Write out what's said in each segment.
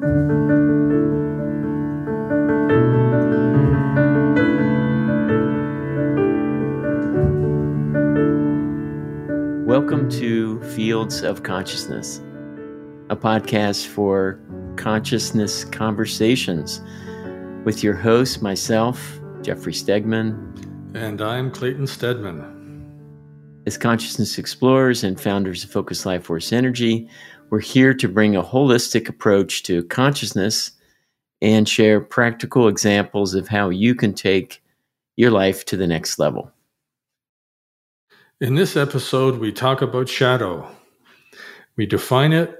Welcome to Fields of Consciousness, a podcast for consciousness conversations with your host, myself, Jeffrey Stegman. And I'm Clayton Stedman. As consciousness explorers and founders of Focus Life Force Energy, we're here to bring a holistic approach to consciousness and share practical examples of how you can take your life to the next level. In this episode, we talk about shadow. We define it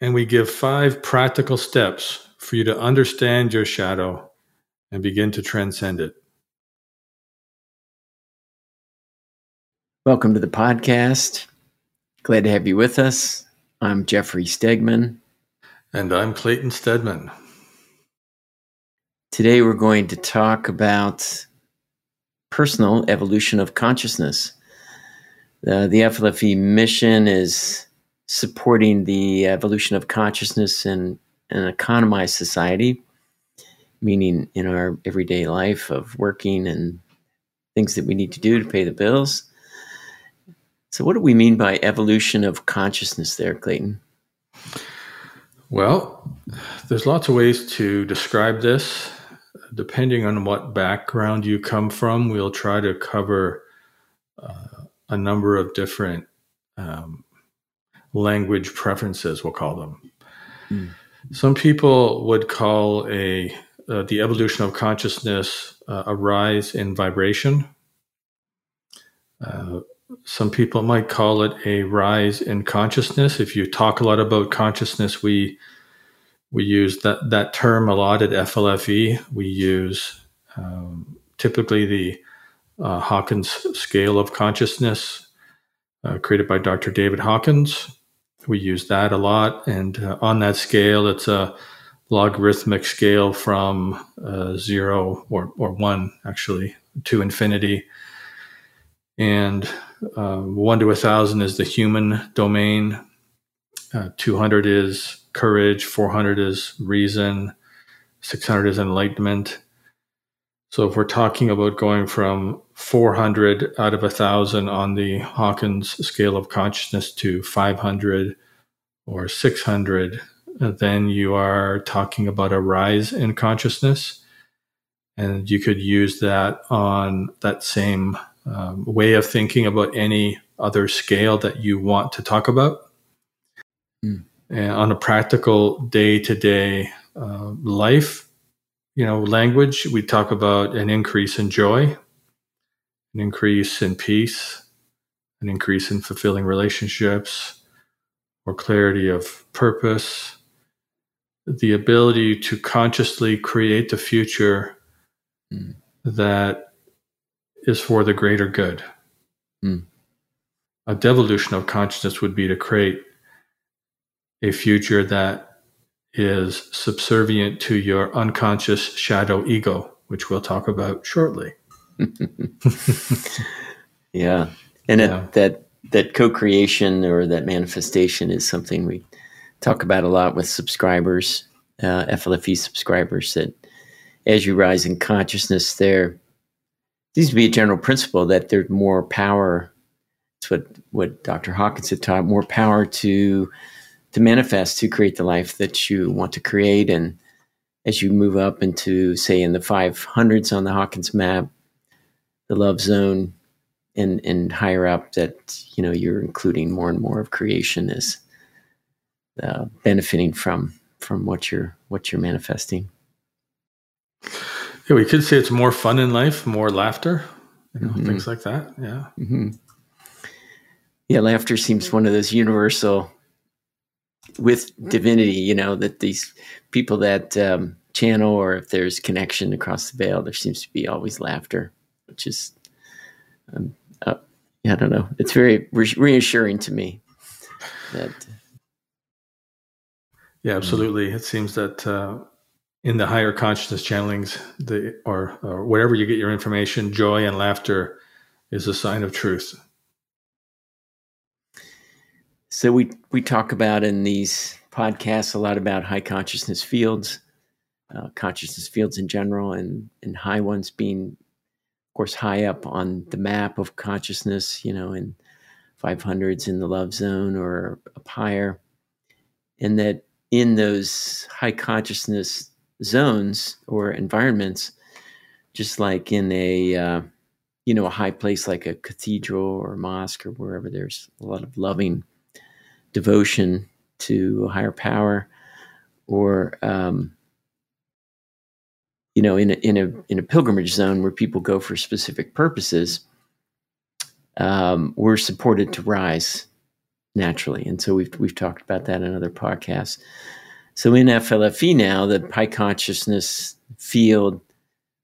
and we give five practical steps for you to understand your shadow and begin to transcend it. Welcome to the podcast. Glad to have you with us. I'm Jeffrey Stegman. And I'm Clayton Stedman. Today we're going to talk about personal evolution of consciousness. Uh, the FLFE mission is supporting the evolution of consciousness in an economized society, meaning in our everyday life of working and things that we need to do to pay the bills. So, what do we mean by evolution of consciousness there, Clayton? Well, there's lots of ways to describe this. Depending on what background you come from, we'll try to cover uh, a number of different um, language preferences, we'll call them. Mm. Some people would call a uh, the evolution of consciousness uh, a rise in vibration. Some people might call it a rise in consciousness. If you talk a lot about consciousness, we we use that that term a lot at FLFE. We use um, typically the uh, Hawkins scale of consciousness, uh, created by Dr. David Hawkins. We use that a lot, and uh, on that scale, it's a logarithmic scale from uh, zero or or one actually to infinity, and uh, one to a thousand is the human domain. Uh, 200 is courage. 400 is reason. 600 is enlightenment. So if we're talking about going from 400 out of a thousand on the Hawkins scale of consciousness to 500 or 600, then you are talking about a rise in consciousness. And you could use that on that same um, way of thinking about any other scale that you want to talk about. Mm. And on a practical day to day life, you know, language, we talk about an increase in joy, an increase in peace, an increase in fulfilling relationships, or clarity of purpose, the ability to consciously create the future mm. that is for the greater good. Mm. A devolution of consciousness would be to create a future that is subservient to your unconscious shadow ego, which we'll talk about shortly. yeah. And yeah. It, that that co-creation or that manifestation is something we talk about a lot with subscribers, uh, FLFE subscribers. That as you rise in consciousness, there seems to be a general principle that there's more power. It's what what Dr. Hawkins had taught: more power to to manifest to create the life that you want to create. And as you move up into, say, in the 500s on the Hawkins map, the love zone, and and higher up, that you know you're including more and more of creation is uh, benefiting from from what you're what you're manifesting. Yeah, we could say it's more fun in life, more laughter, you know, mm-hmm. things like that. Yeah. Mm-hmm. Yeah, laughter seems one of those universal with divinity, you know, that these people that um, channel or if there's connection across the veil, there seems to be always laughter, which is, um, uh, I don't know. It's very re- reassuring to me that. Yeah, absolutely. It seems that uh, in the higher consciousness channelings, the or, or wherever you get your information, joy and laughter is a sign of truth. So we we talk about in these podcasts a lot about high consciousness fields, uh, consciousness fields in general, and and high ones being, of course, high up on the map of consciousness. You know, in 500s in the love zone or up higher, and that in those high consciousness zones or environments, just like in a uh, you know a high place like a cathedral or a mosque or wherever there's a lot of loving devotion to a higher power, or um, you know in a, in a in a pilgrimage zone where people go for specific purposes, um, we're supported to rise naturally, and so we've we've talked about that in other podcasts. So in FLFE now, the high consciousness field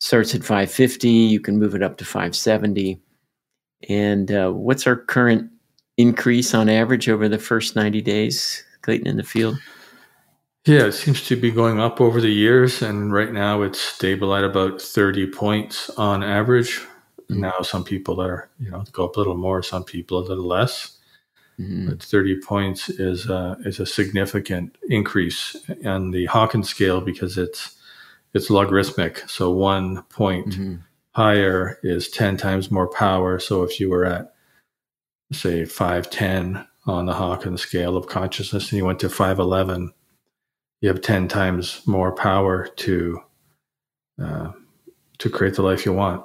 starts at 550. You can move it up to 570. And uh, what's our current increase on average over the first 90 days, Clayton, in the field? Yeah, it seems to be going up over the years. And right now it's stable at about 30 points on average. Mm-hmm. Now, some people are, you know, go up a little more, some people a little less. Mm-hmm. But 30 points is, uh, is a significant increase on the Hawkins scale because it's it's logarithmic. So one point mm-hmm. higher is 10 times more power. So if you were at, say, 510 on the Hawkins scale of consciousness and you went to 511, you have 10 times more power to uh, to create the life you want.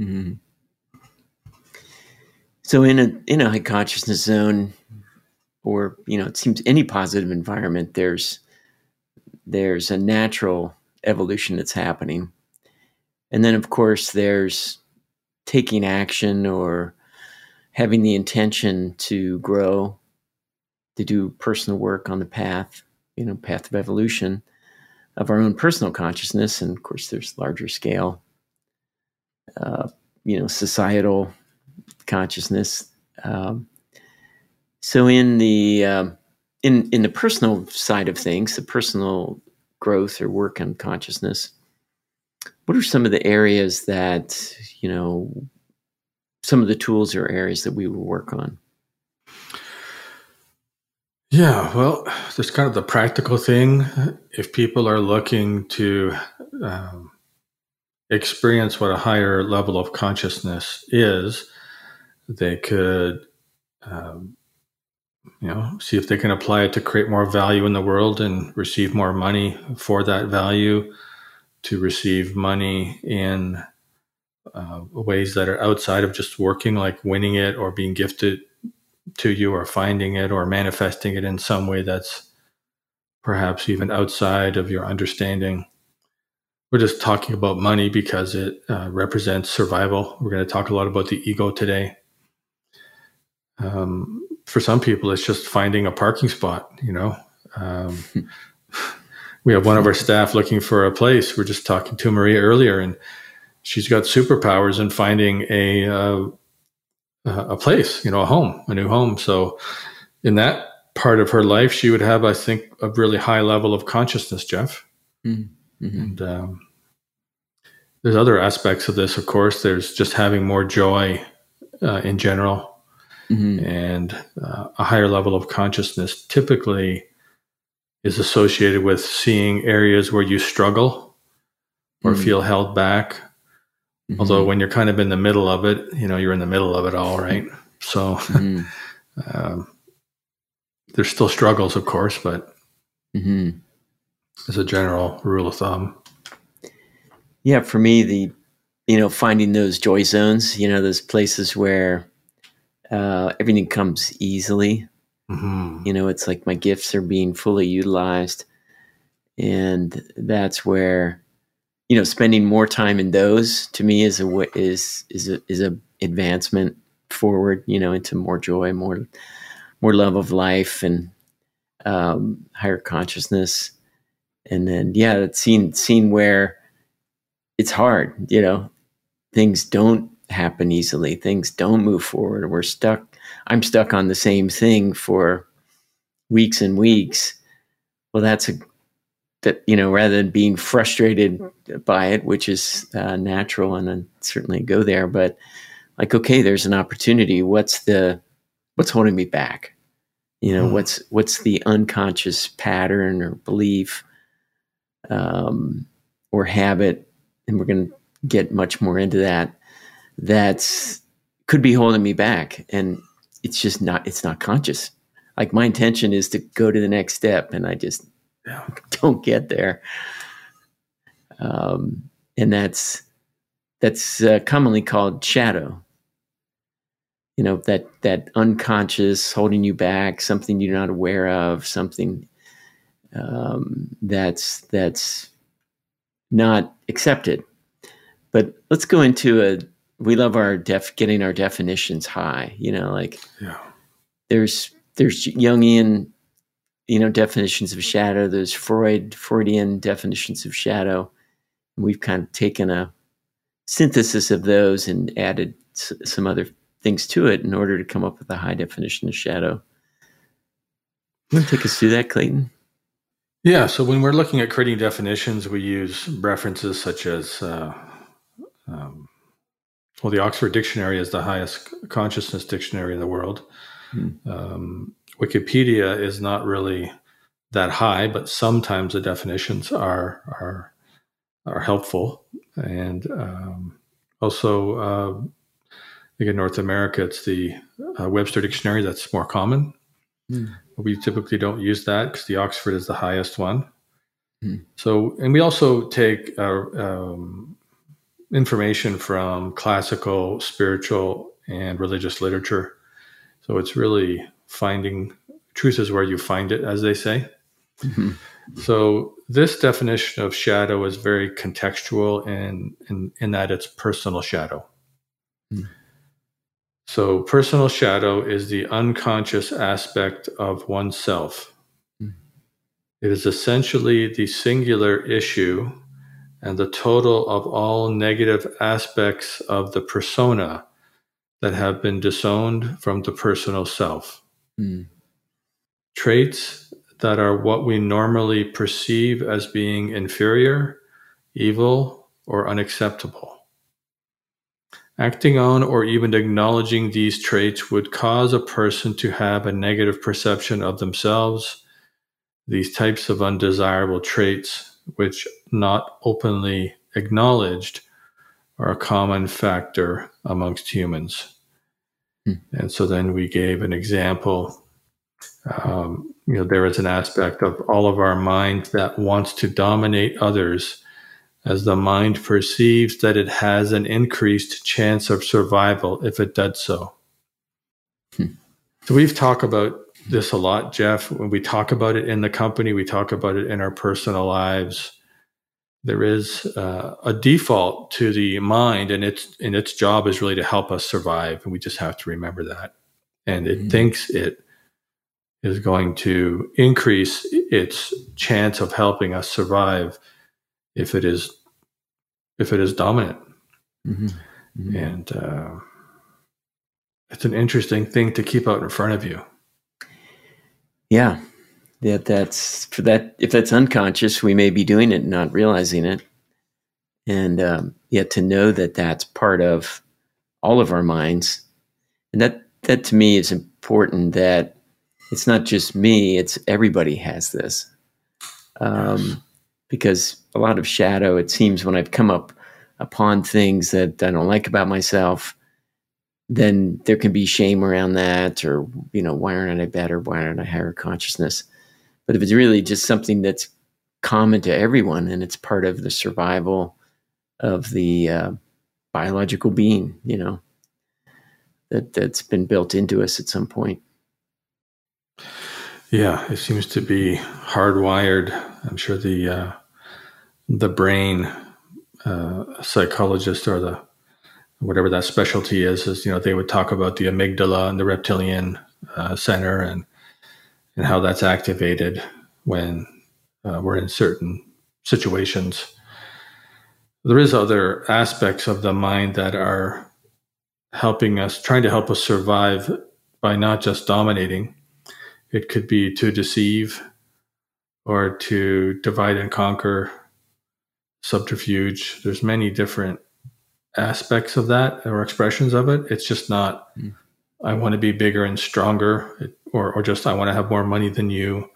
Mm-hmm. So in a in a high consciousness zone, or you know, it seems any positive environment, there's there's a natural evolution that's happening. And then, of course, there's taking action or having the intention to grow, to do personal work on the path, you know, path of evolution of our own personal consciousness. And of course, there's larger scale, uh, you know, societal consciousness. Um, so in the um, in in the personal side of things, the personal growth or work on consciousness, what are some of the areas that, you know, some of the tools or areas that we will work on? Yeah, well, there's kind of the practical thing. If people are looking to um, experience what a higher level of consciousness is, they could um, you know see if they can apply it to create more value in the world and receive more money for that value to receive money in uh, ways that are outside of just working like winning it or being gifted to you or finding it or manifesting it in some way that's perhaps even outside of your understanding. We're just talking about money because it uh, represents survival. We're going to talk a lot about the ego today um, for some people, it's just finding a parking spot. You know, um, we have one of our staff looking for a place. We're just talking to Maria earlier, and she's got superpowers in finding a uh, a place. You know, a home, a new home. So, in that part of her life, she would have, I think, a really high level of consciousness, Jeff. Mm-hmm. And um, there's other aspects of this, of course. There's just having more joy uh, in general mm-hmm. and uh, a higher level of consciousness typically is associated with seeing areas where you struggle or mm-hmm. feel held back. Mm-hmm. Although when you're kind of in the middle of it, you know, you're in the middle of it all, right? So mm-hmm. um, there's still struggles, of course, but mm-hmm. as a general rule of thumb. Yeah, for me, the you know finding those joy zones, you know, those places where uh, everything comes easily. Mm-hmm. You know, it's like my gifts are being fully utilized, and that's where you know spending more time in those to me is a is is a is a advancement forward. You know, into more joy, more more love of life, and um, higher consciousness. And then, yeah, it's seen seen where it's hard. You know, things don't happen easily. Things don't move forward. We're stuck. I'm stuck on the same thing for weeks and weeks. Well, that's a that you know rather than being frustrated by it, which is uh, natural, and I certainly go there. But like, okay, there's an opportunity. What's the what's holding me back? You know, mm. what's what's the unconscious pattern or belief um, or habit, and we're going to get much more into that. That's could be holding me back, and it's just not. It's not conscious. Like my intention is to go to the next step, and I just don't get there. Um, and that's that's uh, commonly called shadow. You know that that unconscious holding you back, something you're not aware of, something um, that's that's not accepted. But let's go into a. We love our def getting our definitions high. You know, like yeah. there's there's Jungian, you know, definitions of shadow. There's Freud Freudian definitions of shadow. And we've kind of taken a synthesis of those and added s- some other things to it in order to come up with a high definition of shadow. You want to take us through that, Clayton? Yeah. So when we're looking at creating definitions, we use references such as, uh, um, well, the Oxford Dictionary is the highest consciousness dictionary in the world. Hmm. Um, Wikipedia is not really that high, but sometimes the definitions are are are helpful. And um, also, uh, in North America, it's the uh, Webster Dictionary that's more common. Mm. We typically don't use that because the Oxford is the highest one. Mm. So, and we also take uh, um, information from classical, spiritual, and religious literature. So it's really finding truth is where you find it, as they say. Mm-hmm. So this definition of shadow is very contextual in in, in that it's personal shadow. Mm. So personal shadow is the unconscious aspect of oneself. Mm. It is essentially the singular issue and the total of all negative aspects of the persona that have been disowned from the personal self. Mm. Traits that are what we normally perceive as being inferior, evil, or unacceptable. Acting on or even acknowledging these traits would cause a person to have a negative perception of themselves. These types of undesirable traits, which not openly acknowledged, are a common factor amongst humans. Hmm. And so then we gave an example um, you know, there is an aspect of all of our mind that wants to dominate others as the mind perceives that it has an increased chance of survival if it does so. Hmm. So we've talked about this a lot, Jeff. When we talk about it in the company, we talk about it in our personal lives. There is uh, a default to the mind, and its and its job is really to help us survive, and we just have to remember that. And it mm-hmm. thinks it is going to increase its chance of helping us survive if it is if it is dominant mm-hmm. Mm-hmm. and uh, it's an interesting thing to keep out in front of you yeah. That that's for that if that's unconscious we may be doing it not realizing it. And um, yet to know that that's part of all of our minds. And that that to me is important that it's not just me, it's everybody has this. Um, because a lot of shadow, it seems, when I've come up upon things that I don't like about myself, then there can be shame around that, or, you know, why aren't I better? Why aren't I higher consciousness? But if it's really just something that's common to everyone and it's part of the survival of the uh, biological being, you know, that, that's been built into us at some point. Yeah, it seems to be hardwired. I'm sure the uh, the brain uh, psychologist or the whatever that specialty is is you know they would talk about the amygdala and the reptilian uh, center and and how that's activated when uh, we're in certain situations. There is other aspects of the mind that are helping us, trying to help us survive by not just dominating it could be to deceive or to divide and conquer, subterfuge. There's many different aspects of that or expressions of it. It's just not mm. I want to be bigger and stronger, or, or just I want to have more money than you.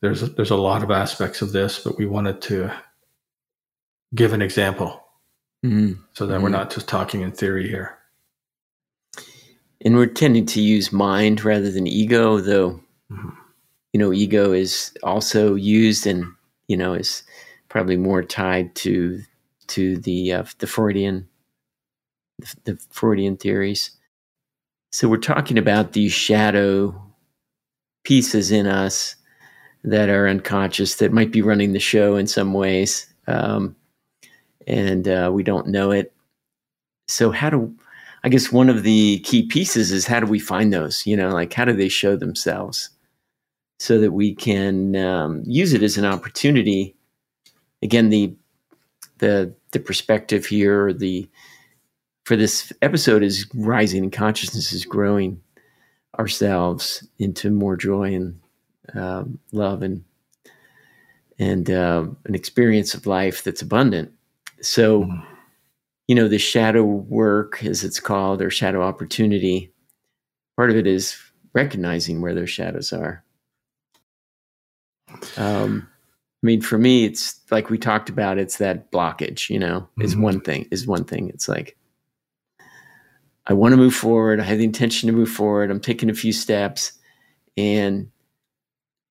There's a, there's a lot of aspects of this, but we wanted to give an example mm-hmm. so that mm-hmm. we're not just talking in theory here. And we're tending to use mind rather than ego, though. Mm-hmm. You know, ego is also used and you know is probably more tied to to the uh, the Freudian the, Freudian theories. So we're talking about these shadow pieces in us that are unconscious that might be running the show in some ways, um, and uh, we don't know it. So how do I guess one of the key pieces is how do we find those? You know, like how do they show themselves so that we can um, use it as an opportunity? Again, the the the perspective here, the for this episode is rising and consciousness is growing ourselves into more joy and um, love and and uh, an experience of life that's abundant. So, mm-hmm. you know, the shadow work, as it's called, or shadow opportunity, part of it is recognizing where those shadows are. Um, I mean, for me, it's like we talked about. It's that blockage. You know, is mm-hmm. one thing. Is one thing. It's like I want to move forward. I have the intention to move forward. I'm taking a few steps and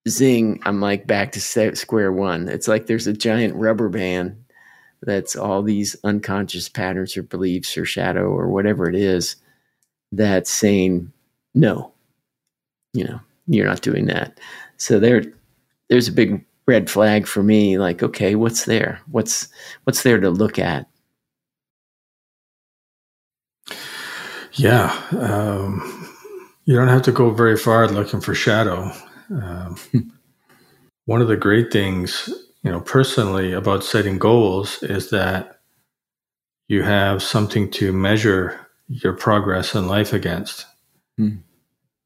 zing, I'm like back to square one. It's like there's a giant rubber band that's all these unconscious patterns or beliefs or shadow or whatever it is that's saying, no, you know, you're not doing that. So there, there's a big red flag for me. Like, okay, what's there? What's, what's there to look at? Yeah. Um, you don't have to go very far looking for shadow. Um, one of the great things, you know, personally about setting goals is that you have something to measure your progress in life against. Mm.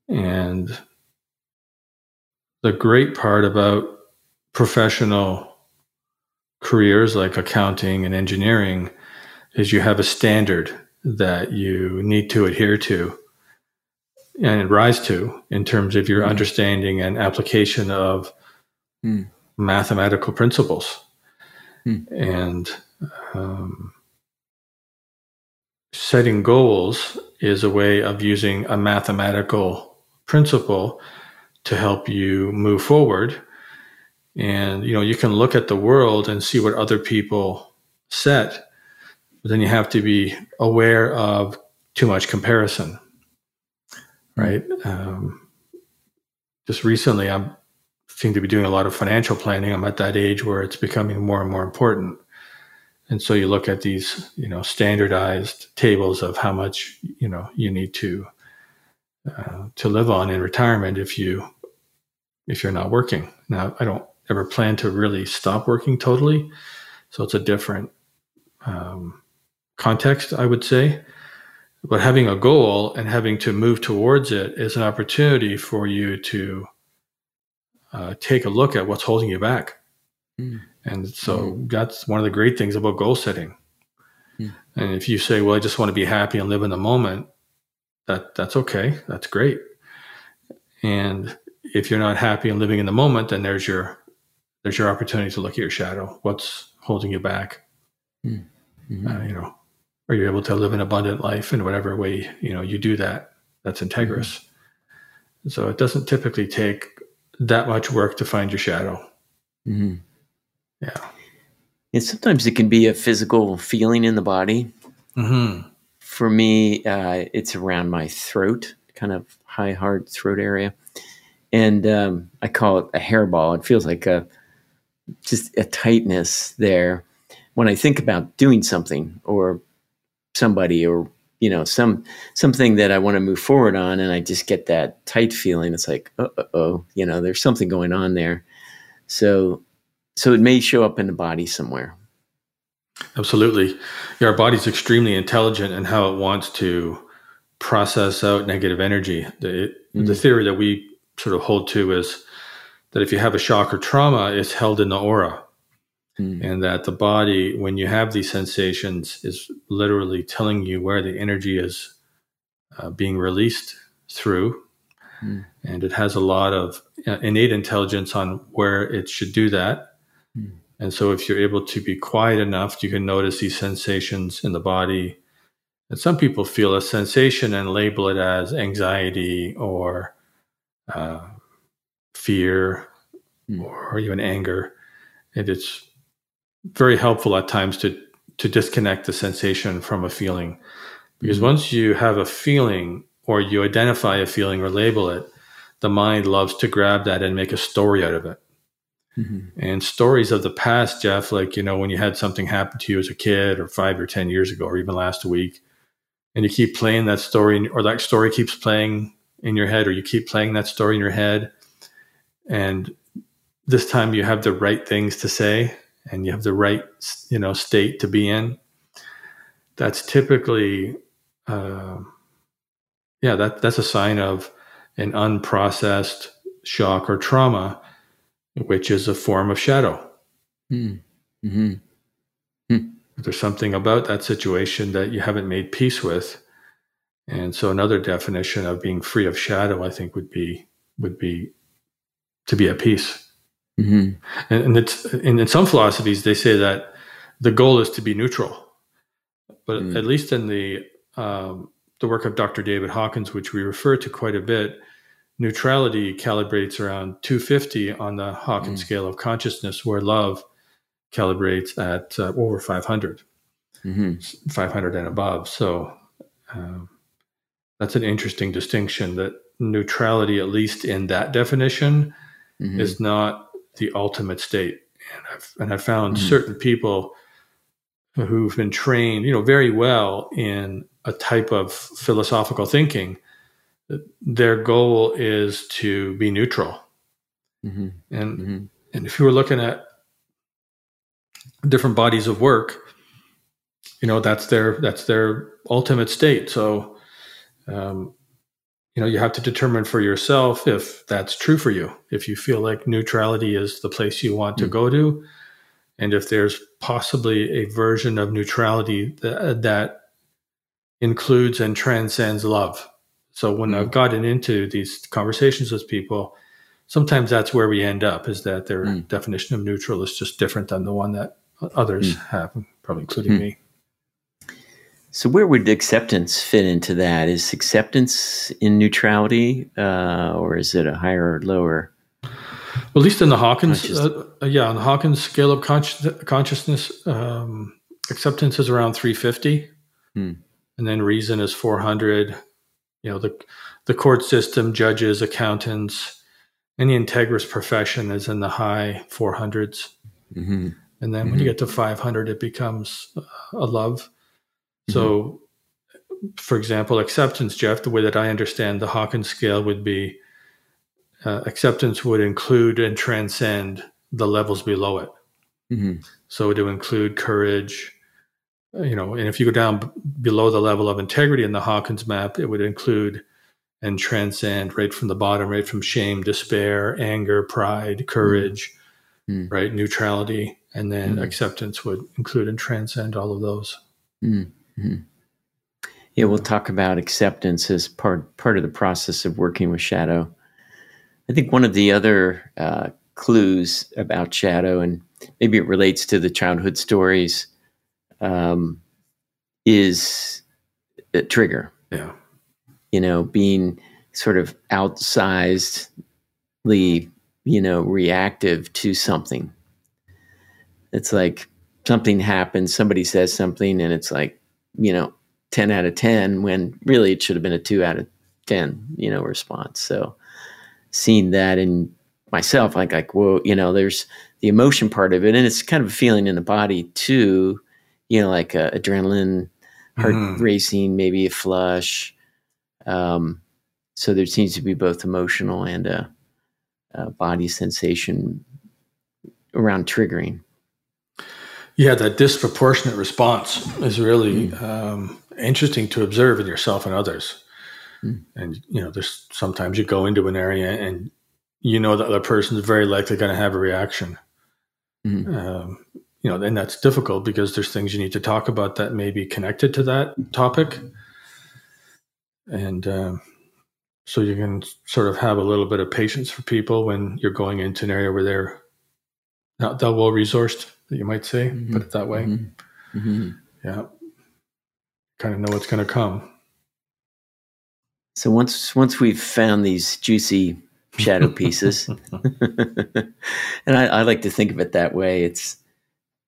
And the great part about professional careers like accounting and engineering is you have a standard that you need to adhere to and rise to in terms of your mm. understanding and application of mm. mathematical principles. Mm. And um, setting goals is a way of using a mathematical principle to help you move forward. And you know, you can look at the world and see what other people set but then you have to be aware of too much comparison, right? Um, just recently, I seem to be doing a lot of financial planning. I'm at that age where it's becoming more and more important. And so you look at these, you know, standardized tables of how much, you know, you need to uh, to live on in retirement if you if you're not working. Now, I don't ever plan to really stop working totally, so it's a different um, context, I would say. But having a goal and having to move towards it is an opportunity for you to uh, take a look at what's holding you back. Mm. And so mm. that's one of the great things about goal setting. Mm. And if you say, "Well, I just want to be happy and live in the moment," that that's okay. That's great. And if you're not happy and living in the moment, then there's your there's your opportunity to look at your shadow. What's holding you back? Mm. Mm-hmm. Uh, you know, are you able to live an abundant life in whatever way you know you do that that's integrous mm-hmm. so it doesn't typically take that much work to find your shadow mm-hmm. yeah and sometimes it can be a physical feeling in the body mm-hmm. for me uh, it's around my throat kind of high hard throat area and um, i call it a hairball it feels like a just a tightness there when i think about doing something or somebody or you know some something that I want to move forward on, and I just get that tight feeling. It's like, oh, oh, you know, there's something going on there. So, so it may show up in the body somewhere. Absolutely, yeah, our body's extremely intelligent in how it wants to process out negative energy. The mm-hmm. the theory that we sort of hold to is that if you have a shock or trauma, it's held in the aura. Mm. And that the body, when you have these sensations, is literally telling you where the energy is uh, being released through. Mm. And it has a lot of uh, innate intelligence on where it should do that. Mm. And so, if you're able to be quiet enough, you can notice these sensations in the body. And some people feel a sensation and label it as anxiety or uh, fear mm. or even anger. And it's very helpful at times to to disconnect the sensation from a feeling. Because mm. once you have a feeling or you identify a feeling or label it, the mind loves to grab that and make a story out of it. Mm-hmm. And stories of the past, Jeff, like, you know, when you had something happen to you as a kid or five or 10 years ago, or even last week, and you keep playing that story, or that story keeps playing in your head, or you keep playing that story in your head. And this time you have the right things to say and you have the right, you know, state to be in. That's typically, uh, yeah, that, that's a sign of an unprocessed shock or trauma which is a form of shadow. Mm. Mm-hmm. Mm. There's something about that situation that you haven't made peace with. And so another definition of being free of shadow, I think, would be would be to be at peace. Mm-hmm. And, and it's in, in, some philosophies they say that the goal is to be neutral, but mm. at least in the um, the work of Dr. David Hawkins, which we refer to quite a bit, neutrality calibrates around 250 on the Hawkins mm. scale of consciousness, where love calibrates at uh, over 500, mm-hmm. 500 and above. So um, that's an interesting distinction that neutrality, at least in that definition, mm-hmm. is not the ultimate state. And I've, and I've found mm-hmm. certain people who've been trained, you know, very well in a type of philosophical thinking their goal is to be neutral. Mm-hmm. And mm-hmm. and if you were looking at different bodies of work, you know that's their that's their ultimate state. So, um, you know, you have to determine for yourself if that's true for you. If you feel like neutrality is the place you want to go to, and if there's possibly a version of neutrality that, that includes and transcends love so when mm-hmm. I've gotten into these conversations with people, sometimes that's where we end up is that their mm. definition of neutral is just different than the one that others mm. have, probably including mm. me. So where would acceptance fit into that? Is acceptance in neutrality, uh, or is it a higher or lower? Well, at least in the Hawkins, uh, uh, yeah, on the Hawkins scale of consciousness, um, acceptance is around 350, hmm. and then reason is 400, you know the the court system, judges, accountants, any integrous profession is in the high 400s. Mm-hmm. And then mm-hmm. when you mm-hmm. get to 500, it becomes a love. Mm-hmm. So, for example, acceptance, Jeff, the way that I understand the Hawkins scale would be uh, acceptance would include and transcend the levels below it. Mm-hmm. So, to include courage, you know, and if you go down b- below the level of integrity in the Hawkins map, it would include and transcend right from the bottom, right from shame, despair, anger, pride, courage, mm. right, neutrality, and then mm. acceptance would include and transcend all of those. Mm-hmm. Yeah, we'll talk about acceptance as part part of the process of working with shadow. I think one of the other uh, clues about shadow, and maybe it relates to the childhood stories um, is a trigger. Yeah. You know, being sort of outsizedly, you know, reactive to something. It's like something happens, somebody says something, and it's like, you know, 10 out of 10 when really it should have been a 2 out of 10, you know, response. So seeing that in myself, like, like, whoa, you know, there's the emotion part of it, and it's kind of a feeling in the body too you know, like uh, adrenaline, heart mm. racing, maybe a flush. Um, so there seems to be both emotional and a, a body sensation around triggering. Yeah, that disproportionate response is really mm. um, interesting to observe in yourself and others. Mm. And you know, there's sometimes you go into an area and you know that other person is very likely going to have a reaction. Mm. Um, you know, and that's difficult because there's things you need to talk about that may be connected to that topic. and um, so you can sort of have a little bit of patience for people when you're going into an area where they're not that well resourced, that you might say, mm-hmm. put it that way. Mm-hmm. mm-hmm. Yeah, kind of know what's going to come. So once once we've found these juicy shadow pieces, and I, I like to think of it that way. It's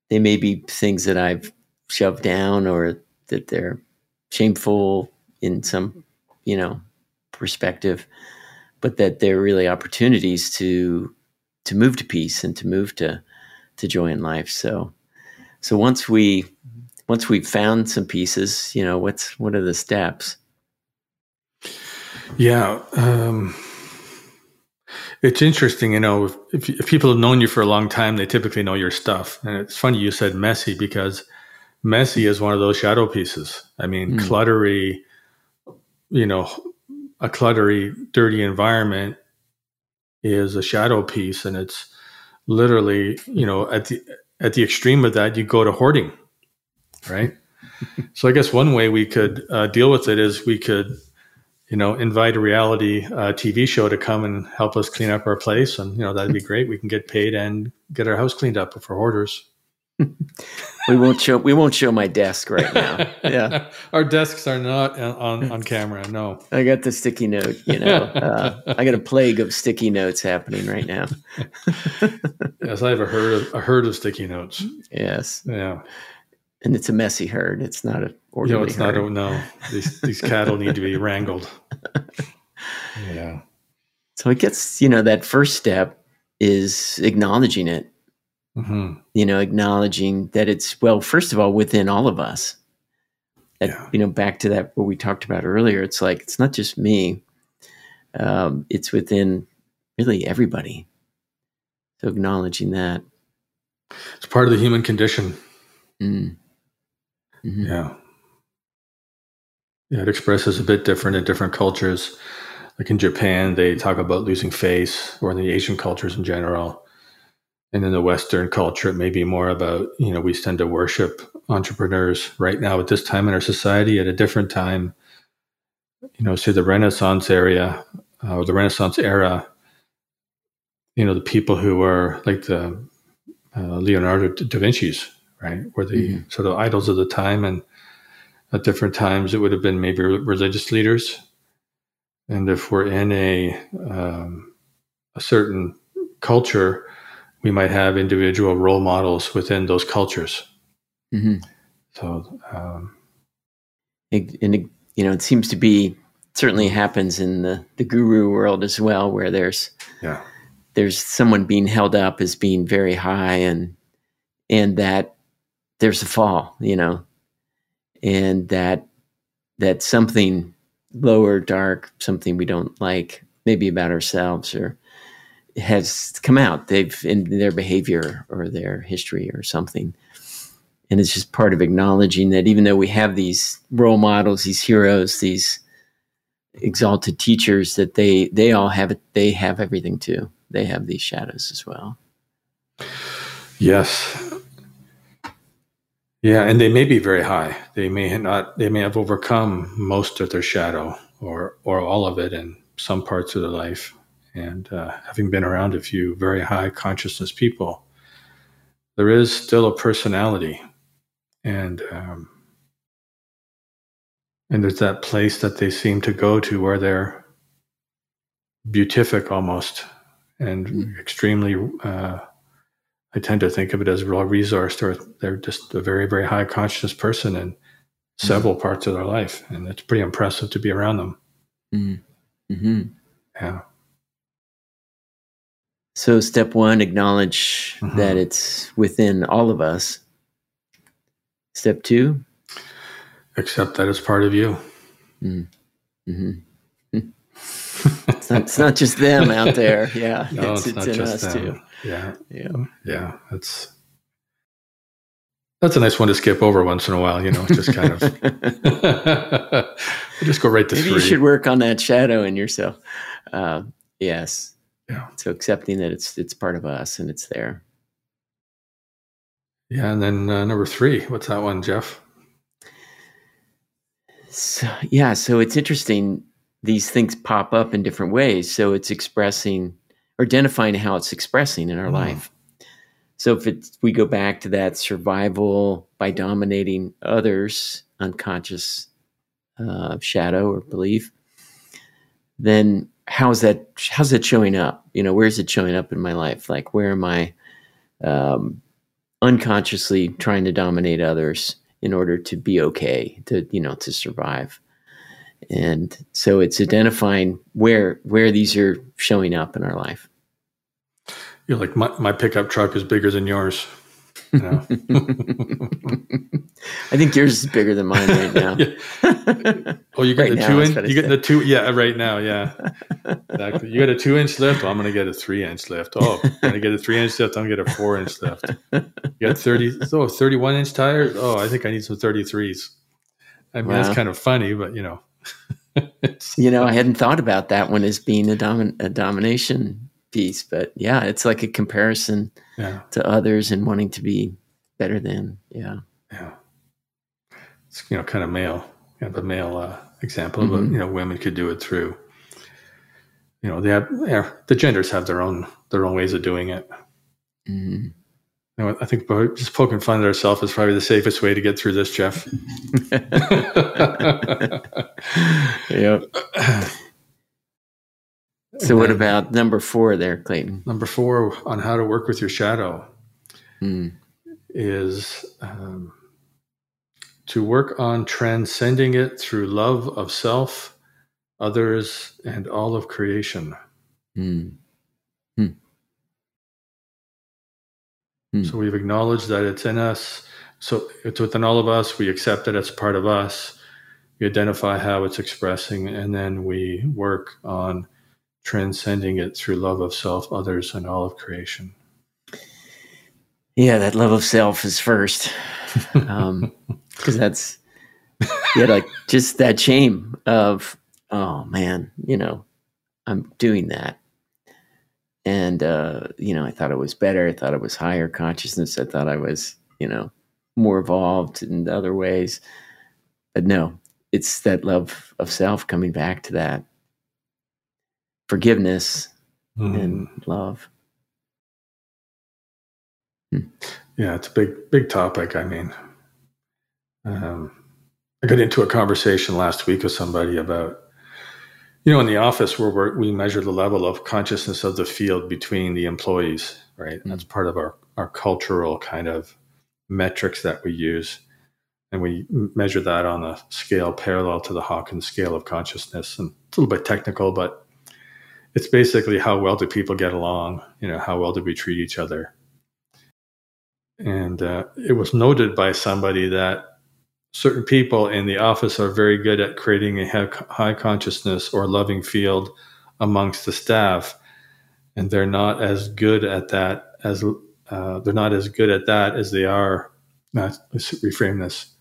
they may be things that I've shoved down or that they're shameful in some, you know, perspective, but that they're really opportunities to to move to peace and to move to to joy in life. So so once we once we've found some pieces, you know, what's what are the steps? Yeah, um, it's interesting. You know, if, if people have known you for a long time, they typically know your stuff. And it's funny you said messy because messy is one of those shadow pieces. I mean, mm. cluttery, you know, a cluttery, dirty environment is a shadow piece, and it's literally, you know, at the at the extreme of that, you go to hoarding, right? so I guess one way we could uh, deal with it is we could, you know, invite a reality uh, TV show to come and help us clean up our place, and you know that'd be great. We can get paid and get our house cleaned up for hoarders we won't show we won't show my desk right now. Yeah, our desks are not on on camera. No, I got the sticky note. You know, uh, I got a plague of sticky notes happening right now. yes, I have a herd of, a herd of sticky notes. Yes. Yeah. And it's a messy herd. It's not a orderly. No, it's herd. not. A, no, these these cattle need to be wrangled. Yeah. So it gets you know that first step is acknowledging it Mm-hmm. You know, acknowledging that it's well, first of all, within all of us. That, yeah. You know, back to that what we talked about earlier. It's like it's not just me; um, it's within really everybody. So acknowledging that it's part of the human condition. Mm. Mm-hmm. Yeah, yeah. It expresses a bit different in different cultures. Like in Japan, they talk about losing face, or in the Asian cultures in general and in the Western culture, it may be more about, you know, we tend to worship entrepreneurs right now at this time in our society, at a different time, you know, say the Renaissance area uh, or the Renaissance era, you know, the people who were like the uh, Leonardo da Vinci's, right, were the mm-hmm. sort of idols of the time. And at different times, it would have been maybe religious leaders. And if we're in a, um, a certain culture, we might have individual role models within those cultures. Mm-hmm. So, um, it, and it, you know, it seems to be certainly happens in the the guru world as well, where there's yeah there's someone being held up as being very high, and and that there's a fall, you know, and that that something lower, dark, something we don't like, maybe about ourselves or has come out. They've in their behavior or their history or something. And it's just part of acknowledging that even though we have these role models, these heroes, these exalted teachers, that they they all have it. They have everything too. They have these shadows as well. Yes. Yeah, and they may be very high. They may not. They may have overcome most of their shadow, or or all of it in some parts of their life and uh, having been around a few very high consciousness people, there is still a personality, and um, and there's that place that they seem to go to where they're beatific almost and mm. extremely. Uh, I tend to think of it as well resourced, or they're just a very, very high consciousness person in several mm. parts of their life, and it's pretty impressive to be around them. Mm. Mm-hmm. Yeah. So, step one, acknowledge mm-hmm. that it's within all of us. Step two, accept that it's part of you. Mm. Mm-hmm. it's, not, it's, not, just them out there. Yeah, no, it's, it's, it's in us them. too. Yeah, yeah, yeah. That's that's a nice one to skip over once in a while. You know, just kind of just go right to Maybe three. you should work on that shadow in yourself. Uh, yes, yeah. So accepting that it's it's part of us and it's there. Yeah, and then uh, number three, what's that one, Jeff? So, yeah, so it's interesting. These things pop up in different ways. So it's expressing or identifying how it's expressing in our mm. life. So if it's, we go back to that survival by dominating others, unconscious uh, shadow or belief, then how's that how's that showing up? You know, where's it showing up in my life? Like where am I um, unconsciously trying to dominate others in order to be okay, to you know, to survive? And so it's identifying where where these are showing up in our life. You're like my, my pickup truck is bigger than yours. I think yours is bigger than mine right now. yeah. Oh, you got right the two inch. You get the two. Yeah, right now. Yeah, exactly. You got a two inch oh, lift. I'm gonna get a three inch lift. Oh, I'm gonna get a three inch lift. I'm gonna get a four inch lift. You got 30. Oh, 31 inch tires. Oh, I think I need some 33s. I mean, wow. that's kind of funny, but you know. you know, I hadn't thought about that one as being a, domin- a domination piece. But yeah, it's like a comparison yeah. to others and wanting to be better than. Yeah. Yeah. It's, you know, kind of male, you have a male uh, example, mm-hmm. but, you know, women could do it through, you know, they have, yeah, the genders have their own, their own ways of doing it. Mm-hmm. You know, I think just poking fun at ourselves is probably the safest way to get through this, Jeff. yep. So, what about number four there, Clayton? Number four on how to work with your shadow mm. is um, to work on transcending it through love of self, others, and all of creation. Mm. Mm. So, we've acknowledged that it's in us. So, it's within all of us. We accept it as part of us. We identify how it's expressing, and then we work on transcending it through love of self, others, and all of creation. Yeah, that love of self is first. Um, because that's yeah, like just that shame of oh man, you know, I'm doing that, and uh, you know, I thought it was better. I thought it was higher consciousness. I thought I was, you know, more evolved in other ways, but no, it's that love of self coming back to that forgiveness mm. and love. Hmm. Yeah, it's a big, big topic. I mean, um, I got into a conversation last week with somebody about, you know, in the office where we measure the level of consciousness of the field between the employees, right? Mm. That's part of our, our cultural kind of metrics that we use. And we measure that on a scale parallel to the Hawkins scale of consciousness. And it's a little bit technical, but it's basically how well do people get along? You know, how well do we treat each other? And uh, it was noted by somebody that certain people in the office are very good at creating a high consciousness or loving field amongst the staff, and they're not as good at that as uh, they're not as good at that as they are. Uh, let's reframe this.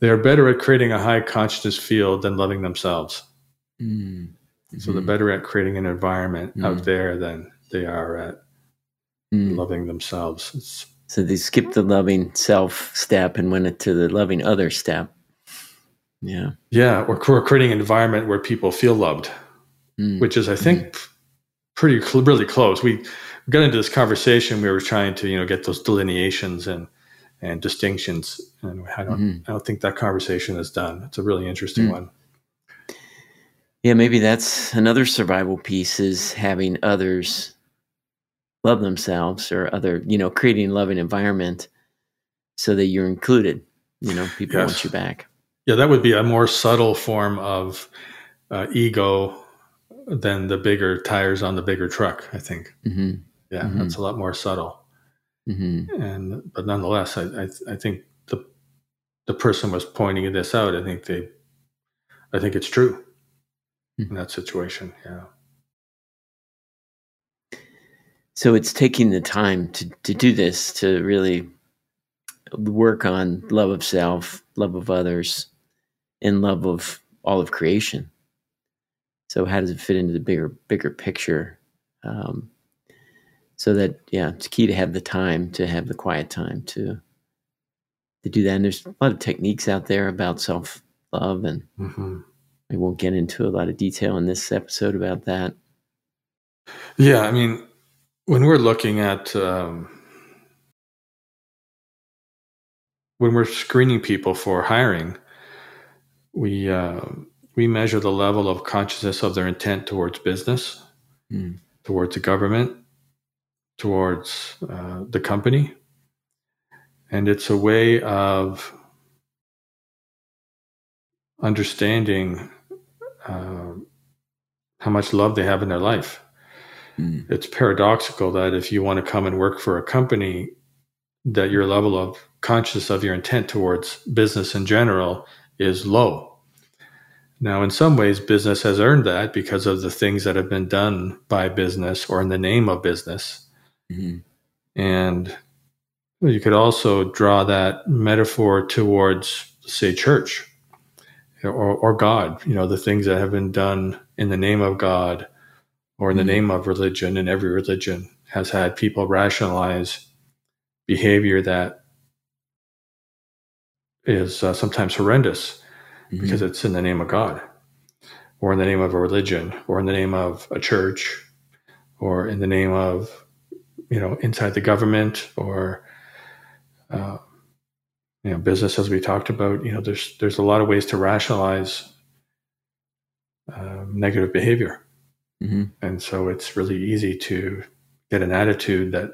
They are better at creating a high consciousness field than loving themselves. Mm. Mm-hmm. So they're mm-hmm. better at creating an environment mm-hmm. out there than they are at mm. loving themselves. It's, so they skipped the loving self step and went into the loving other step. Yeah. Yeah. Or, or creating an environment where people feel loved, mm. which is, I think, mm. pretty cl- really close. We got into this conversation. We were trying to, you know, get those delineations and and distinctions. And I don't, mm-hmm. I don't think that conversation is done. It's a really interesting mm. one. Yeah, maybe that's another survival piece is having others love themselves or other, you know, creating a loving environment so that you're included. You know, people yes. want you back. Yeah, that would be a more subtle form of uh, ego than the bigger tires on the bigger truck. I think. Mm-hmm. Yeah, mm-hmm. that's a lot more subtle. Mm-hmm. And but nonetheless, I, I I think the the person was pointing this out. I think they, I think it's true in that situation. Yeah. So it's taking the time to, to do this, to really work on love of self, love of others, and love of all of creation. So how does it fit into the bigger bigger picture? Um, so that yeah, it's key to have the time to have the quiet time to to do that. And there's a lot of techniques out there about self love, and mm-hmm. We won't get into a lot of detail in this episode about that. Yeah, I mean, when we're looking at um, when we're screening people for hiring, we uh, we measure the level of consciousness of their intent towards business, mm. towards the government, towards uh, the company, and it's a way of understanding uh, how much love they have in their life. Mm. It's paradoxical that if you want to come and work for a company, that your level of conscious of your intent towards business in general is low. Now, in some ways, business has earned that because of the things that have been done by business or in the name of business. Mm-hmm. And you could also draw that metaphor towards, say, church or, or God, you know, the things that have been done in the name of God or in the mm-hmm. name of religion. And every religion has had people rationalize behavior that is uh, sometimes horrendous mm-hmm. because it's in the name of God or in the name of a religion or in the name of a church or in the name of you know inside the government or uh, you know business as we talked about you know there's there's a lot of ways to rationalize uh, negative behavior mm-hmm. and so it's really easy to get an attitude that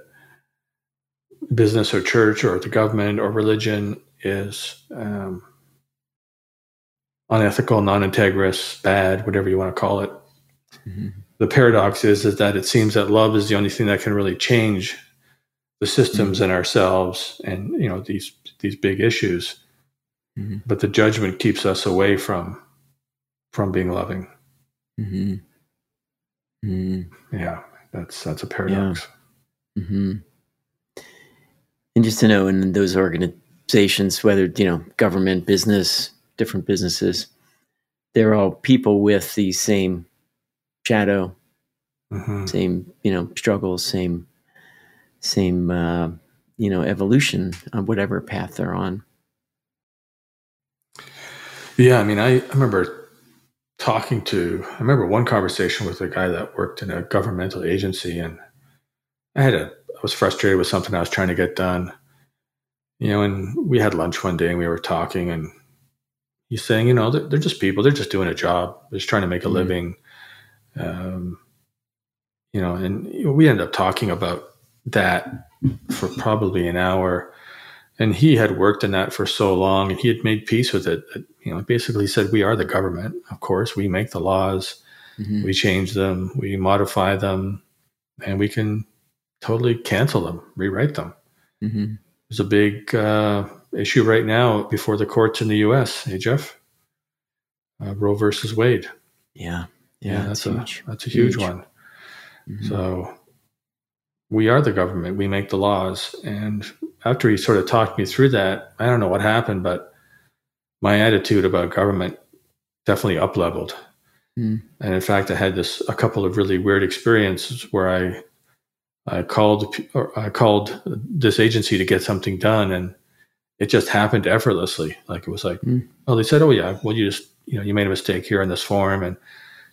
business or church or the government or religion is um, unethical, non-integrous, bad, whatever you want to call it. Mm-hmm. The paradox is, is that it seems that love is the only thing that can really change the systems mm-hmm. and ourselves and you know these these big issues. Mm-hmm. But the judgment keeps us away from from being loving. Mm-hmm. Mm-hmm. Yeah, that's that's a paradox. Yeah. Mm-hmm. And just to know, in those organizations, whether you know government, business, different businesses, they're all people with the same shadow, mm-hmm. same you know struggles, same same uh, you know evolution on whatever path they're on. Yeah, I mean, I, I remember talking to. I remember one conversation with a guy that worked in a governmental agency, and I had a. I was frustrated with something I was trying to get done, you know, and we had lunch one day and we were talking, and he's saying, you know, they're, they're just people. They're just doing a job. They're just trying to make a mm-hmm. living. Um, you know, and we ended up talking about that for probably an hour. And he had worked in that for so long and he had made peace with it. You know, basically said, we are the government. Of course, we make the laws, mm-hmm. we change them, we modify them, and we can totally cancel them, rewrite them. Mm-hmm. There's a big uh, issue right now before the courts in the U.S. Hey, Jeff, uh, Roe versus Wade. Yeah, yeah, yeah that's, a huge. that's a huge, huge. one. Mm-hmm. So we are the government. We make the laws. And after he sort of talked me through that, I don't know what happened, but my attitude about government definitely up leveled. Mm. And in fact, I had this a couple of really weird experiences where I I called I called this agency to get something done, and it just happened effortlessly. Like it was like, mm. oh, they said, oh yeah, well you just you know you made a mistake here in this form, and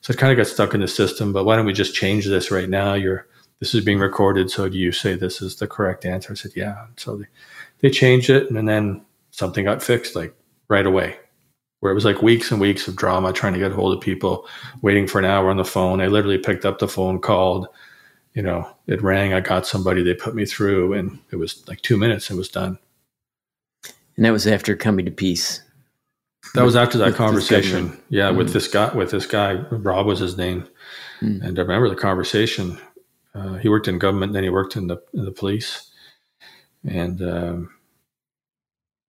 so it kind of got stuck in the system. But why don't we just change this right now? You're this is being recorded, so do you say this is the correct answer? I said, yeah. So they they changed it, and then something got fixed like right away. Where it was like weeks and weeks of drama trying to get hold of people, waiting for an hour on the phone. I literally picked up the phone, called, you know, it rang. I got somebody. They put me through, and it was like two minutes. It was done. And that was after coming to peace. That was after that conversation. Yeah, mm-hmm. with this guy. With this guy, Rob was his name, mm-hmm. and I remember the conversation. Uh, he worked in government, then he worked in the in the police, and um,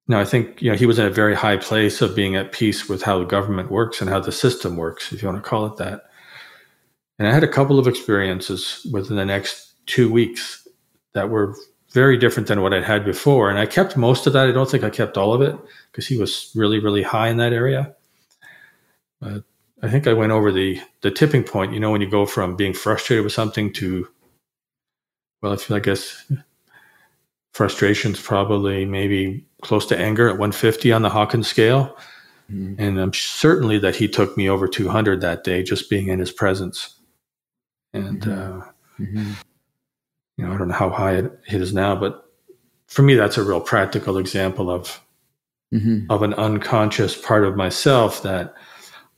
now I think you know he was in a very high place of being at peace with how the government works and how the system works, if you want to call it that. And I had a couple of experiences within the next two weeks that were very different than what I'd had before. And I kept most of that. I don't think I kept all of it because he was really, really high in that area. But I think I went over the the tipping point. You know, when you go from being frustrated with something to, well, I I guess frustration's probably maybe close to anger at 150 on the Hawkins scale. Mm-hmm. And I'm certainly that he took me over 200 that day just being in his presence. And, mm-hmm. Uh, mm-hmm. you know, I don't know how high it is now, but for me, that's a real practical example of, mm-hmm. of an unconscious part of myself that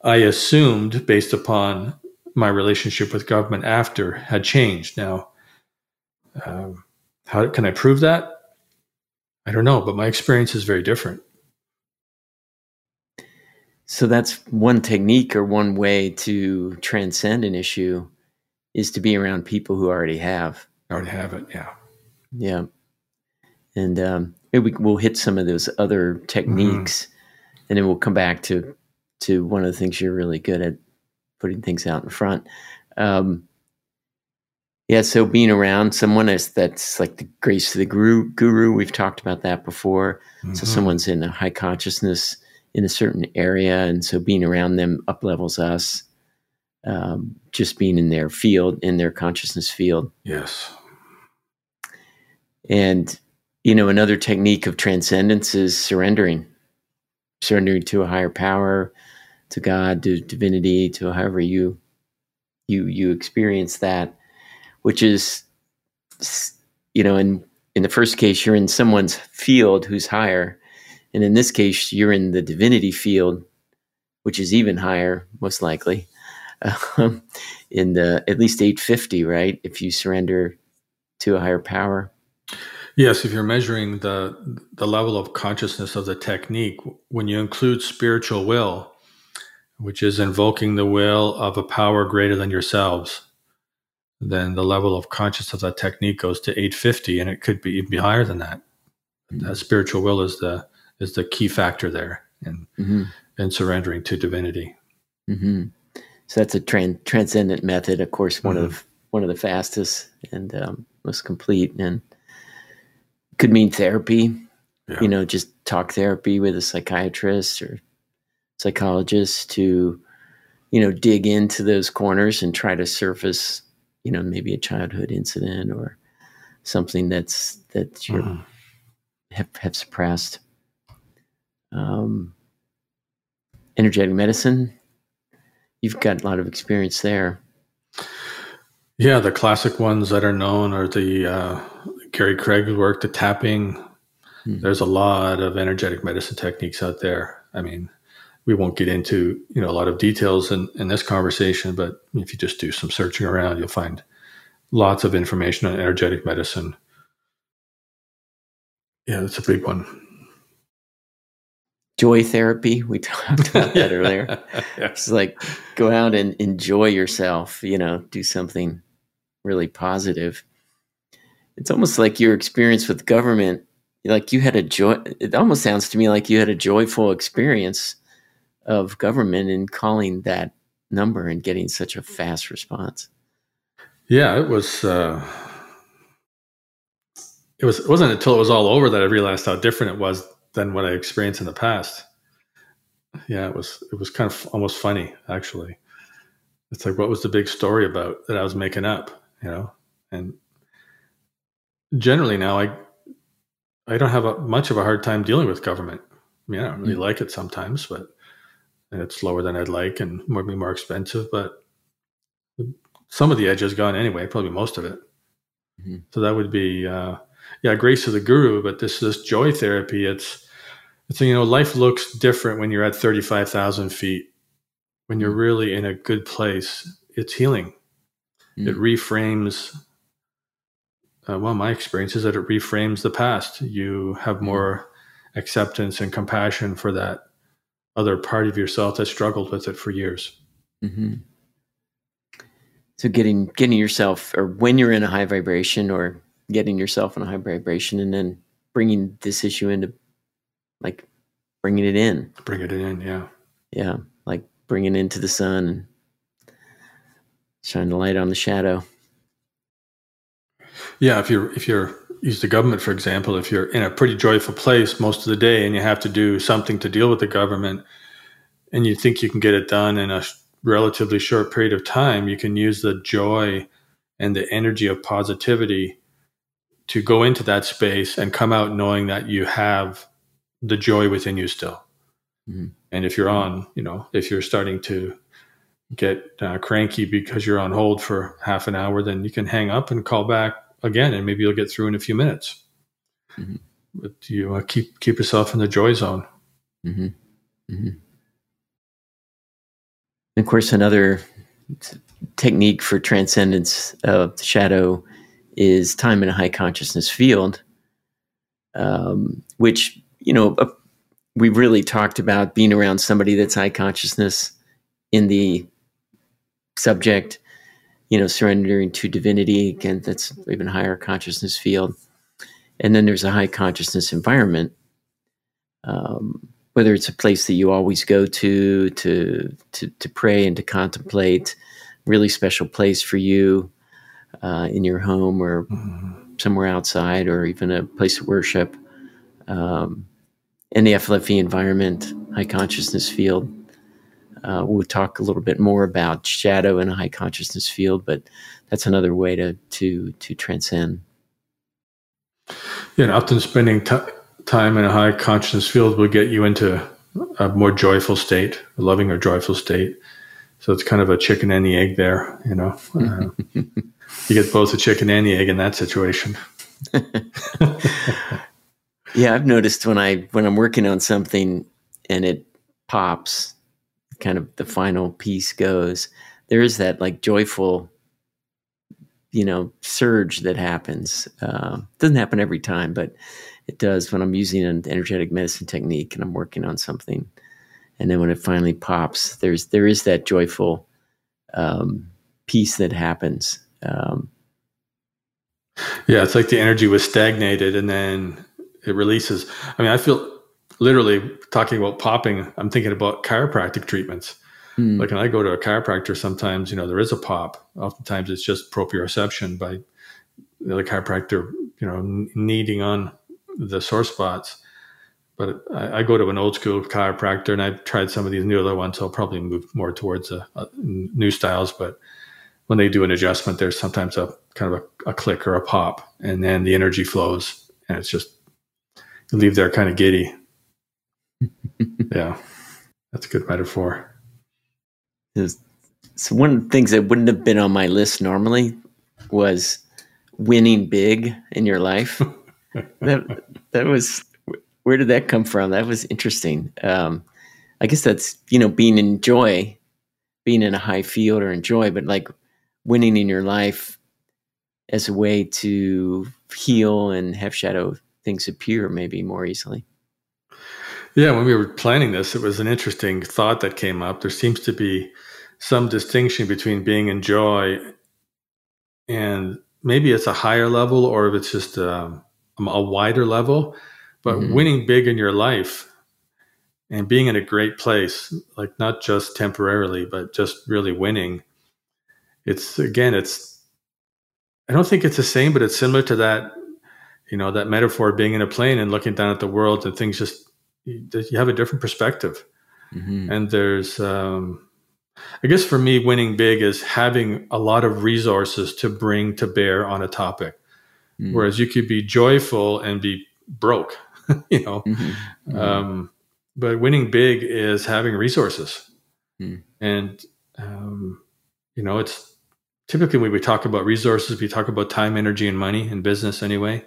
I assumed based upon my relationship with government after had changed. Now, um, how can I prove that? I don't know, but my experience is very different. So that's one technique or one way to transcend an issue is to be around people who already have. Already have it, yeah. Yeah. And um, maybe we'll hit some of those other techniques mm-hmm. and then we'll come back to to one of the things you're really good at putting things out in front. Um, yeah, so being around someone is that's like the grace of the guru. Guru, we've talked about that before. Mm-hmm. So someone's in a high consciousness in a certain area, and so being around them up levels us. Um, just being in their field, in their consciousness field. Yes. And you know, another technique of transcendence is surrendering, surrendering to a higher power, to God, to divinity, to however you you you experience that, which is you know, in in the first case you're in someone's field who's higher, and in this case you're in the divinity field, which is even higher, most likely, um, in the at least 850, right? If you surrender to a higher power. Yes, if you're measuring the the level of consciousness of the technique, when you include spiritual will, which is invoking the will of a power greater than yourselves, then the level of consciousness of that technique goes to 850, and it could be even be higher than that. Mm-hmm. That spiritual will is the is the key factor there in mm-hmm. in surrendering to divinity. Mm-hmm. So that's a tran- transcendent method, of course, one of mm-hmm. one of the fastest and um, most complete, and could mean therapy. Yeah. You know, just talk therapy with a psychiatrist or psychologists to you know dig into those corners and try to surface you know maybe a childhood incident or something that's that you mm. have, have suppressed um, energetic medicine you've got a lot of experience there yeah the classic ones that are known are the uh, gary craig's work the tapping mm. there's a lot of energetic medicine techniques out there i mean we won't get into you know a lot of details in, in this conversation, but if you just do some searching around, you'll find lots of information on energetic medicine. Yeah, that's a big one. Joy therapy, we talked about that earlier. It's like go out and enjoy yourself, you know, do something really positive. It's almost like your experience with government, like you had a joy, it almost sounds to me like you had a joyful experience of government in calling that number and getting such a fast response. Yeah, it was. Uh, it was. It wasn't until it was all over that I realized how different it was than what I experienced in the past. Yeah, it was. It was kind of almost funny, actually. It's like, what was the big story about that I was making up? You know, and generally now I, I don't have a, much of a hard time dealing with government. I mean, I don't really mm-hmm. like it sometimes, but and it's lower than I'd like and more be more expensive, but some of the edge is gone anyway, probably most of it. Mm-hmm. So that would be uh, yeah, grace of the guru, but this this joy therapy, it's it's you know, life looks different when you're at thirty five thousand feet. When you're mm-hmm. really in a good place, it's healing. Mm-hmm. It reframes uh, well, my experience is that it reframes the past. You have mm-hmm. more acceptance and compassion for that other part of yourself that struggled with it for years. Mm-hmm. So getting getting yourself, or when you're in a high vibration, or getting yourself in a high vibration, and then bringing this issue into, like, bringing it in. Bring it in, yeah, yeah, like bringing into the sun and shine the light on the shadow. Yeah, if you're if you're use the government for example if you're in a pretty joyful place most of the day and you have to do something to deal with the government and you think you can get it done in a relatively short period of time you can use the joy and the energy of positivity to go into that space and come out knowing that you have the joy within you still Mm-hmm. And if you're on, you know, if you're starting to get uh, cranky because you're on hold for half an hour, then you can hang up and call back again, and maybe you'll get through in a few minutes. Mm-hmm. But you uh, keep keep yourself in the joy zone. Mm-hmm. mm-hmm. Of course, another technique for transcendence of the shadow is time in a high consciousness field, um, which you know uh, we really talked about being around somebody that's high consciousness in the subject, you know, surrendering to divinity. Again, that's even higher consciousness field. And then there's a high consciousness environment, um, whether it's a place that you always go to to to, to pray and to contemplate, really special place for you uh, in your home or mm-hmm. somewhere outside, or even a place of worship. Um, in the FLFE environment, high consciousness field. Uh, we'll talk a little bit more about shadow in a high consciousness field, but that's another way to to to transcend. Yeah, and often spending t- time in a high consciousness field will get you into a more joyful state, a loving or joyful state. So it's kind of a chicken and the egg there, you know. Uh, you get both the chicken and the egg in that situation. yeah, I've noticed when I when I'm working on something and it pops, kind of the final piece goes, there is that like joyful, you know, surge that happens. Uh, doesn't happen every time, but it does when I'm using an energetic medicine technique and I'm working on something. And then when it finally pops, there's there is that joyful um, piece that happens. Um, yeah, it's like the energy was stagnated, and then it releases. I mean, I feel literally talking about popping. I'm thinking about chiropractic treatments. Mm. Like when I go to a chiropractor, sometimes you know there is a pop. Oftentimes it's just proprioception by the chiropractor, you know, kneading on the sore spots. But I, I, go to an old school chiropractor, and I've tried some of these newer ones. So I'll probably move more towards a, a new styles. But when they do an adjustment, there's sometimes a kind of a, a click or a pop, and then the energy flows, and it's just you leave there kind of giddy. yeah, that's a good metaphor. So one of the things that wouldn't have been on my list normally was winning big in your life. that that was where did that come from? That was interesting. Um, I guess that's you know being in joy, being in a high field or in joy, but like winning in your life as a way to heal and have shadow things appear maybe more easily. Yeah, when we were planning this, it was an interesting thought that came up. There seems to be some distinction between being in joy and maybe it's a higher level or if it's just um, a wider level. But mm-hmm. winning big in your life and being in a great place, like not just temporarily, but just really winning, it's again, it's, I don't think it's the same, but it's similar to that you know that metaphor of being in a plane and looking down at the world and things just you, have a different perspective mm-hmm. and there's um, i guess for me winning big is having a lot of resources to bring to bear on a topic mm-hmm. whereas you could be joyful and be broke you know mm-hmm. mm-hmm. um, but winning big is having resources mm. and um, you know it's typically when we talk about resources we talk about time energy and money in business anyway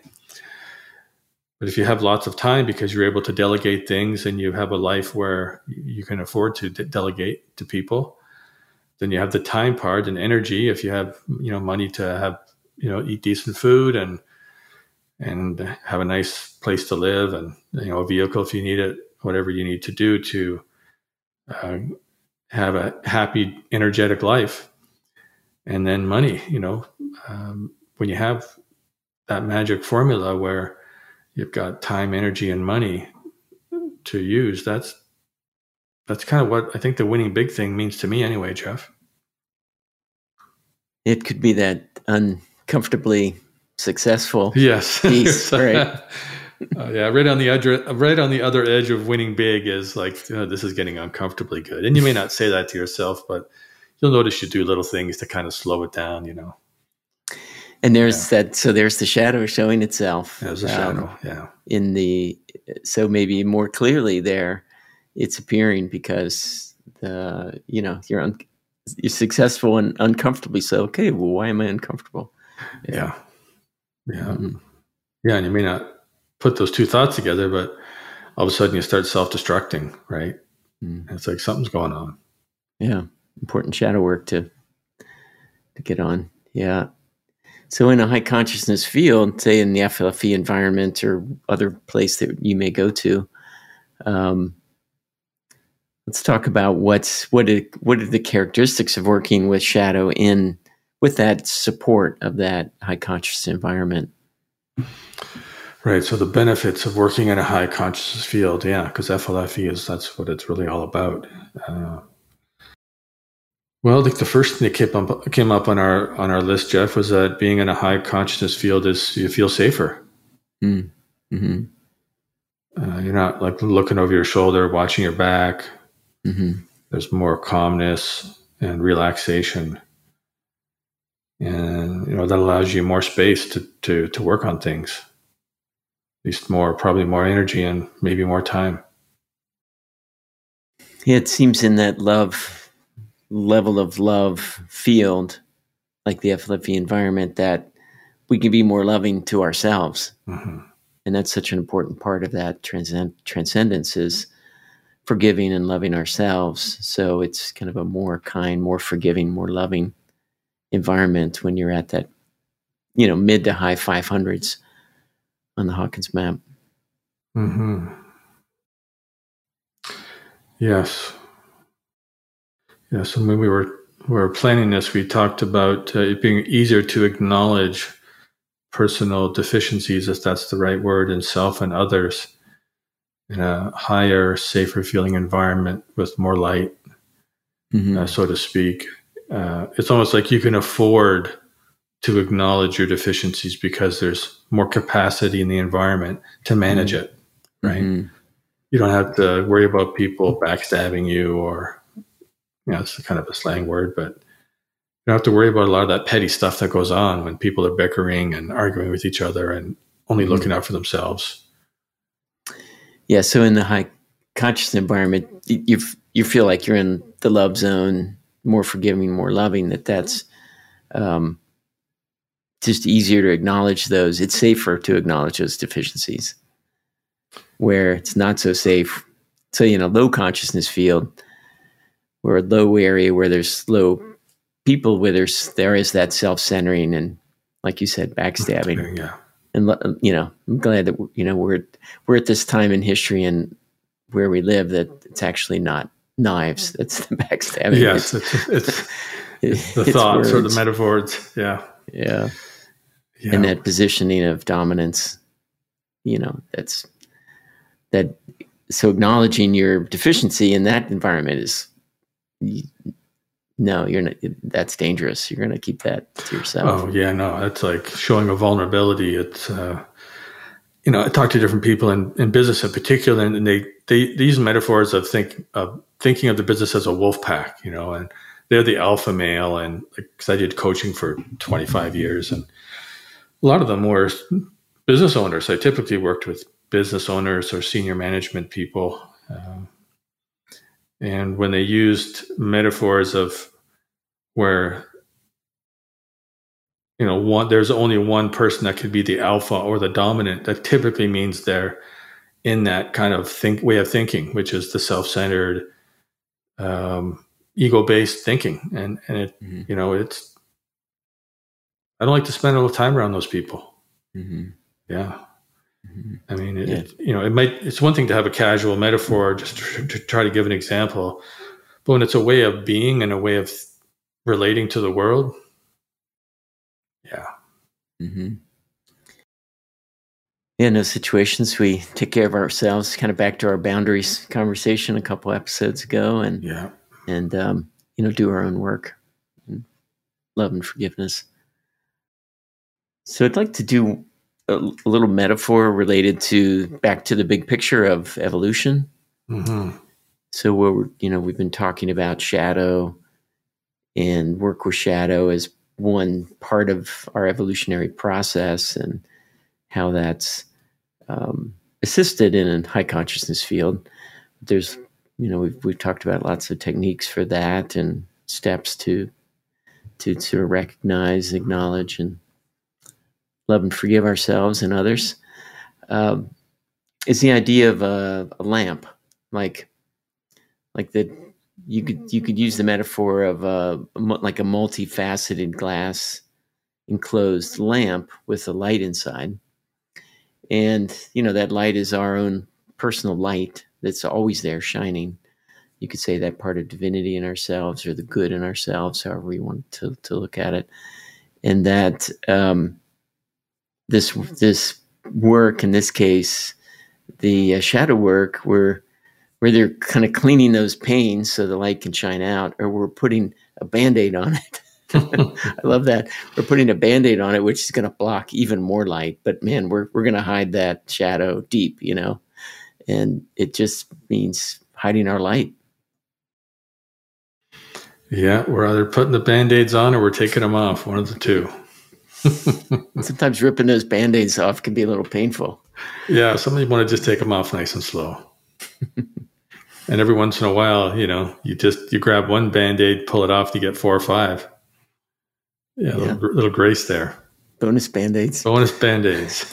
but if you have lots of time because you're able to delegate things and you have a life where you can afford to de- delegate to people, then you have the time part and energy. If you have, you know, money to have, you know, eat decent food and and have a nice place to live and you know a vehicle if you need it, whatever you need to do to uh, have a happy, energetic life, and then money. You know, um, when you have that magic formula where you've got time, energy, and money to use. That's that's kind of what I think the winning big thing means to me, anyway, Jeff. It could be that uncomfortably successful yes piece, right? uh, yeah, right on the edge, right on the other edge of winning big is like oh, this is getting uncomfortably good, and you may not say that to yourself, but you'll notice you do little things to kind of slow it down, you know. And there's yeah. that. So there's the shadow showing itself. There's a shadow. Um, yeah. In the so maybe more clearly there it's appearing because the you know you're un, you're successful and uncomfortably so. Okay, well, why am I uncomfortable? Yeah, yeah, mm-hmm. yeah. And you may not put those two thoughts together, but all of a sudden you start self-destructing, right? Mm. It's like something's going on. Yeah, important shadow work to to get on. Yeah. So in a high consciousness field, say in the FLFE environment or other place that you may go to, um, let's talk about what's what are, what are the characteristics of working with shadow in with that support of that high consciousness environment. Right. So the benefits of working in a high consciousness field, yeah, because FLFE is that's what it's really all about. Uh, well, I think the first thing that came up, came up on our on our list, Jeff, was that being in a high consciousness field is you feel safer. Mm. hmm uh, you're not like looking over your shoulder, watching your back. Mm-hmm. There's more calmness and relaxation, and you know that allows you more space to to to work on things. At least more, probably more energy and maybe more time. Yeah, it seems in that love level of love field, like the FLFE environment, that we can be more loving to ourselves. Mm-hmm and that's such an important part of that transcend- transcendence is forgiving and loving ourselves so it's kind of a more kind more forgiving more loving environment when you're at that you know mid to high 500s on the hawkins map mm-hmm. yes yes and when we were we were planning this we talked about uh, it being easier to acknowledge personal deficiencies, if that's the right word, in self and others in a higher, safer feeling environment with more light, mm-hmm. uh, so to speak. Uh, it's almost like you can afford to acknowledge your deficiencies because there's more capacity in the environment to manage mm-hmm. it, right? Mm-hmm. You don't have to worry about people backstabbing you or, you know, it's kind of a slang word, but you don't have to worry about a lot of that petty stuff that goes on when people are bickering and arguing with each other and only mm-hmm. looking out for themselves. Yeah. So in the high conscious environment, you you feel like you're in the love zone, more forgiving, more loving. That that's um, just easier to acknowledge those. It's safer to acknowledge those deficiencies. Where it's not so safe. So in a low consciousness field, or a low area where there's low people where there's there is that self centering and like you said backstabbing. Yeah. And you know, I'm glad that you know we're we're at this time in history and where we live that it's actually not knives. That's the backstabbing. Yes, it's, it's, it's the it's thoughts words. or the metaphors. Yeah. yeah. Yeah. And that positioning of dominance, you know, that's that. So acknowledging your deficiency in that environment is no, you're not. That's dangerous. You're going to keep that to yourself. Oh yeah, no, it's like showing a vulnerability. It's uh, you know, I talk to different people in, in business in particular, and they they these metaphors of think of thinking of the business as a wolf pack, you know, and they're the alpha male. And because I did coaching for 25 years, and a lot of them were business owners. I typically worked with business owners or senior management people. Um, and when they used metaphors of where you know one there's only one person that could be the alpha or the dominant that typically means they're in that kind of think way of thinking which is the self-centered um, ego-based thinking and and it mm-hmm. you know it's i don't like to spend a little time around those people mm-hmm. yeah. I mean, it, yeah. it, you know, it might. It's one thing to have a casual metaphor, just to, to, try to give an example, but when it's a way of being and a way of relating to the world, yeah. Mm-hmm. Yeah, in those situations, we take care of ourselves. Kind of back to our boundaries conversation a couple episodes ago, and yeah, and um, you know, do our own work, and love and forgiveness. So I'd like to do a, little metaphor related to back to the big picture of evolution. Mm-hmm. So we're you know we've been talking about shadow and work with shadow as one part of our evolutionary process and how that's um, assisted in a high consciousness field. There's you know, we've we've talked about lots of techniques for that and steps to to sort of recognize, acknowledge, and love and forgive ourselves and others. Um, is the idea of a, a lamp, like like that you could you could use the metaphor of a like a multifaceted glass enclosed lamp with a light inside. And you know that light is our own personal light that's always there shining. You could say that part of divinity in ourselves or the good in ourselves however you want to, to look at it. And that um, this this work in this case the uh, shadow work where where they're kind of cleaning those panes so the light can shine out or we're putting a band-aid on it I love that. We're putting a band-aid on it, which is going to block even more light. But man, we're we're going to hide that shadow deep, you know, and it just means hiding our light. Yeah, we're either putting the band-aids on or we're taking them off. One of the two. Sometimes ripping those band-aids off can be a little painful. Yeah, sometimes you want to just take them off nice and slow. and every once in a while, you know, you just you grab one band-aid, pull it off, you get four or five. Yeah, a little, little grace there. Bonus band aids. Bonus band aids.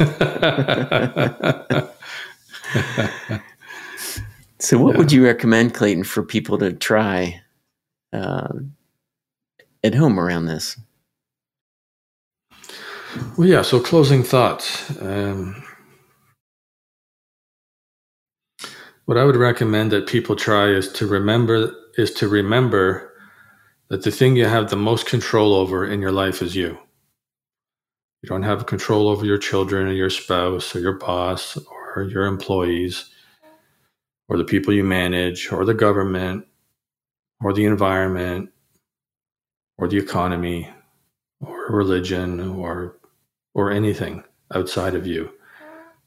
so, what yeah. would you recommend, Clayton, for people to try uh, at home around this? Well, yeah. So, closing thoughts. Um, what I would recommend that people try is to remember is to remember that the thing you have the most control over in your life is you. You don't have control over your children or your spouse or your boss or your employees or the people you manage or the government or the environment or the economy or religion or or anything outside of you.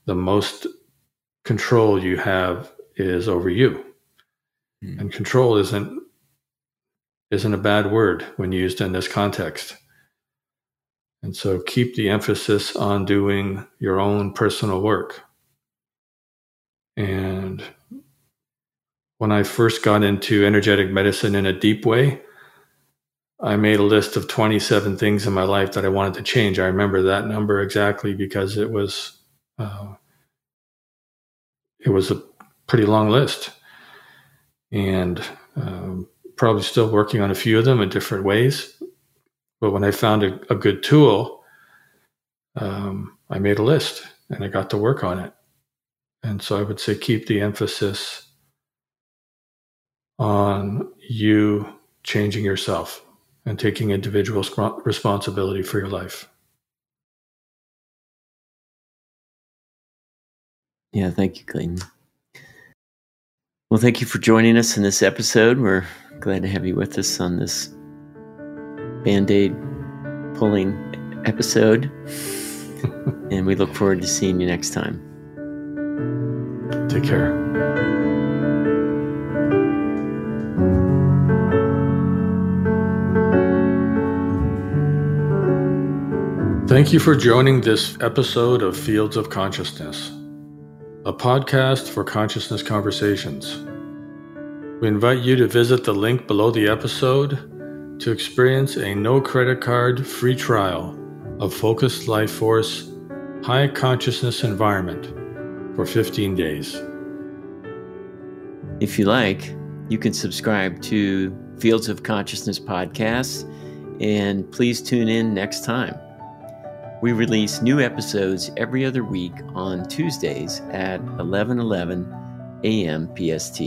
The most control you have is over you. Mm. And control isn't isn't a bad word when used in this context. And so keep the emphasis on doing your own personal work. And when I first got into energetic medicine in a deep way, I made a list of 27 things in my life that I wanted to change. I remember that number exactly because it was uh, it was a pretty long list, and um, probably still working on a few of them in different ways. But when I found a, a good tool, um, I made a list and I got to work on it. And so I would say keep the emphasis on you changing yourself and taking individual responsibility for your life. Yeah, thank you, Clayton. Well, thank you for joining us in this episode. We're glad to have you with us on this band aid pulling episode. and we look forward to seeing you next time. Take care. Thank you for joining this episode of Fields of Consciousness, a podcast for consciousness conversations. We invite you to visit the link below the episode to experience a no credit card free trial of Focused Life Force High Consciousness Environment for 15 days. If you like, you can subscribe to Fields of Consciousness podcast and please tune in next time. We release new episodes every other week on Tuesdays at 11:11 a.m. PST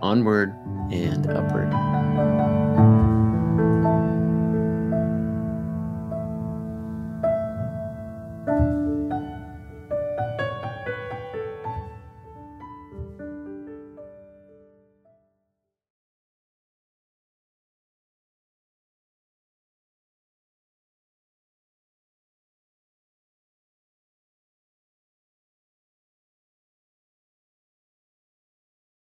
onward and upward.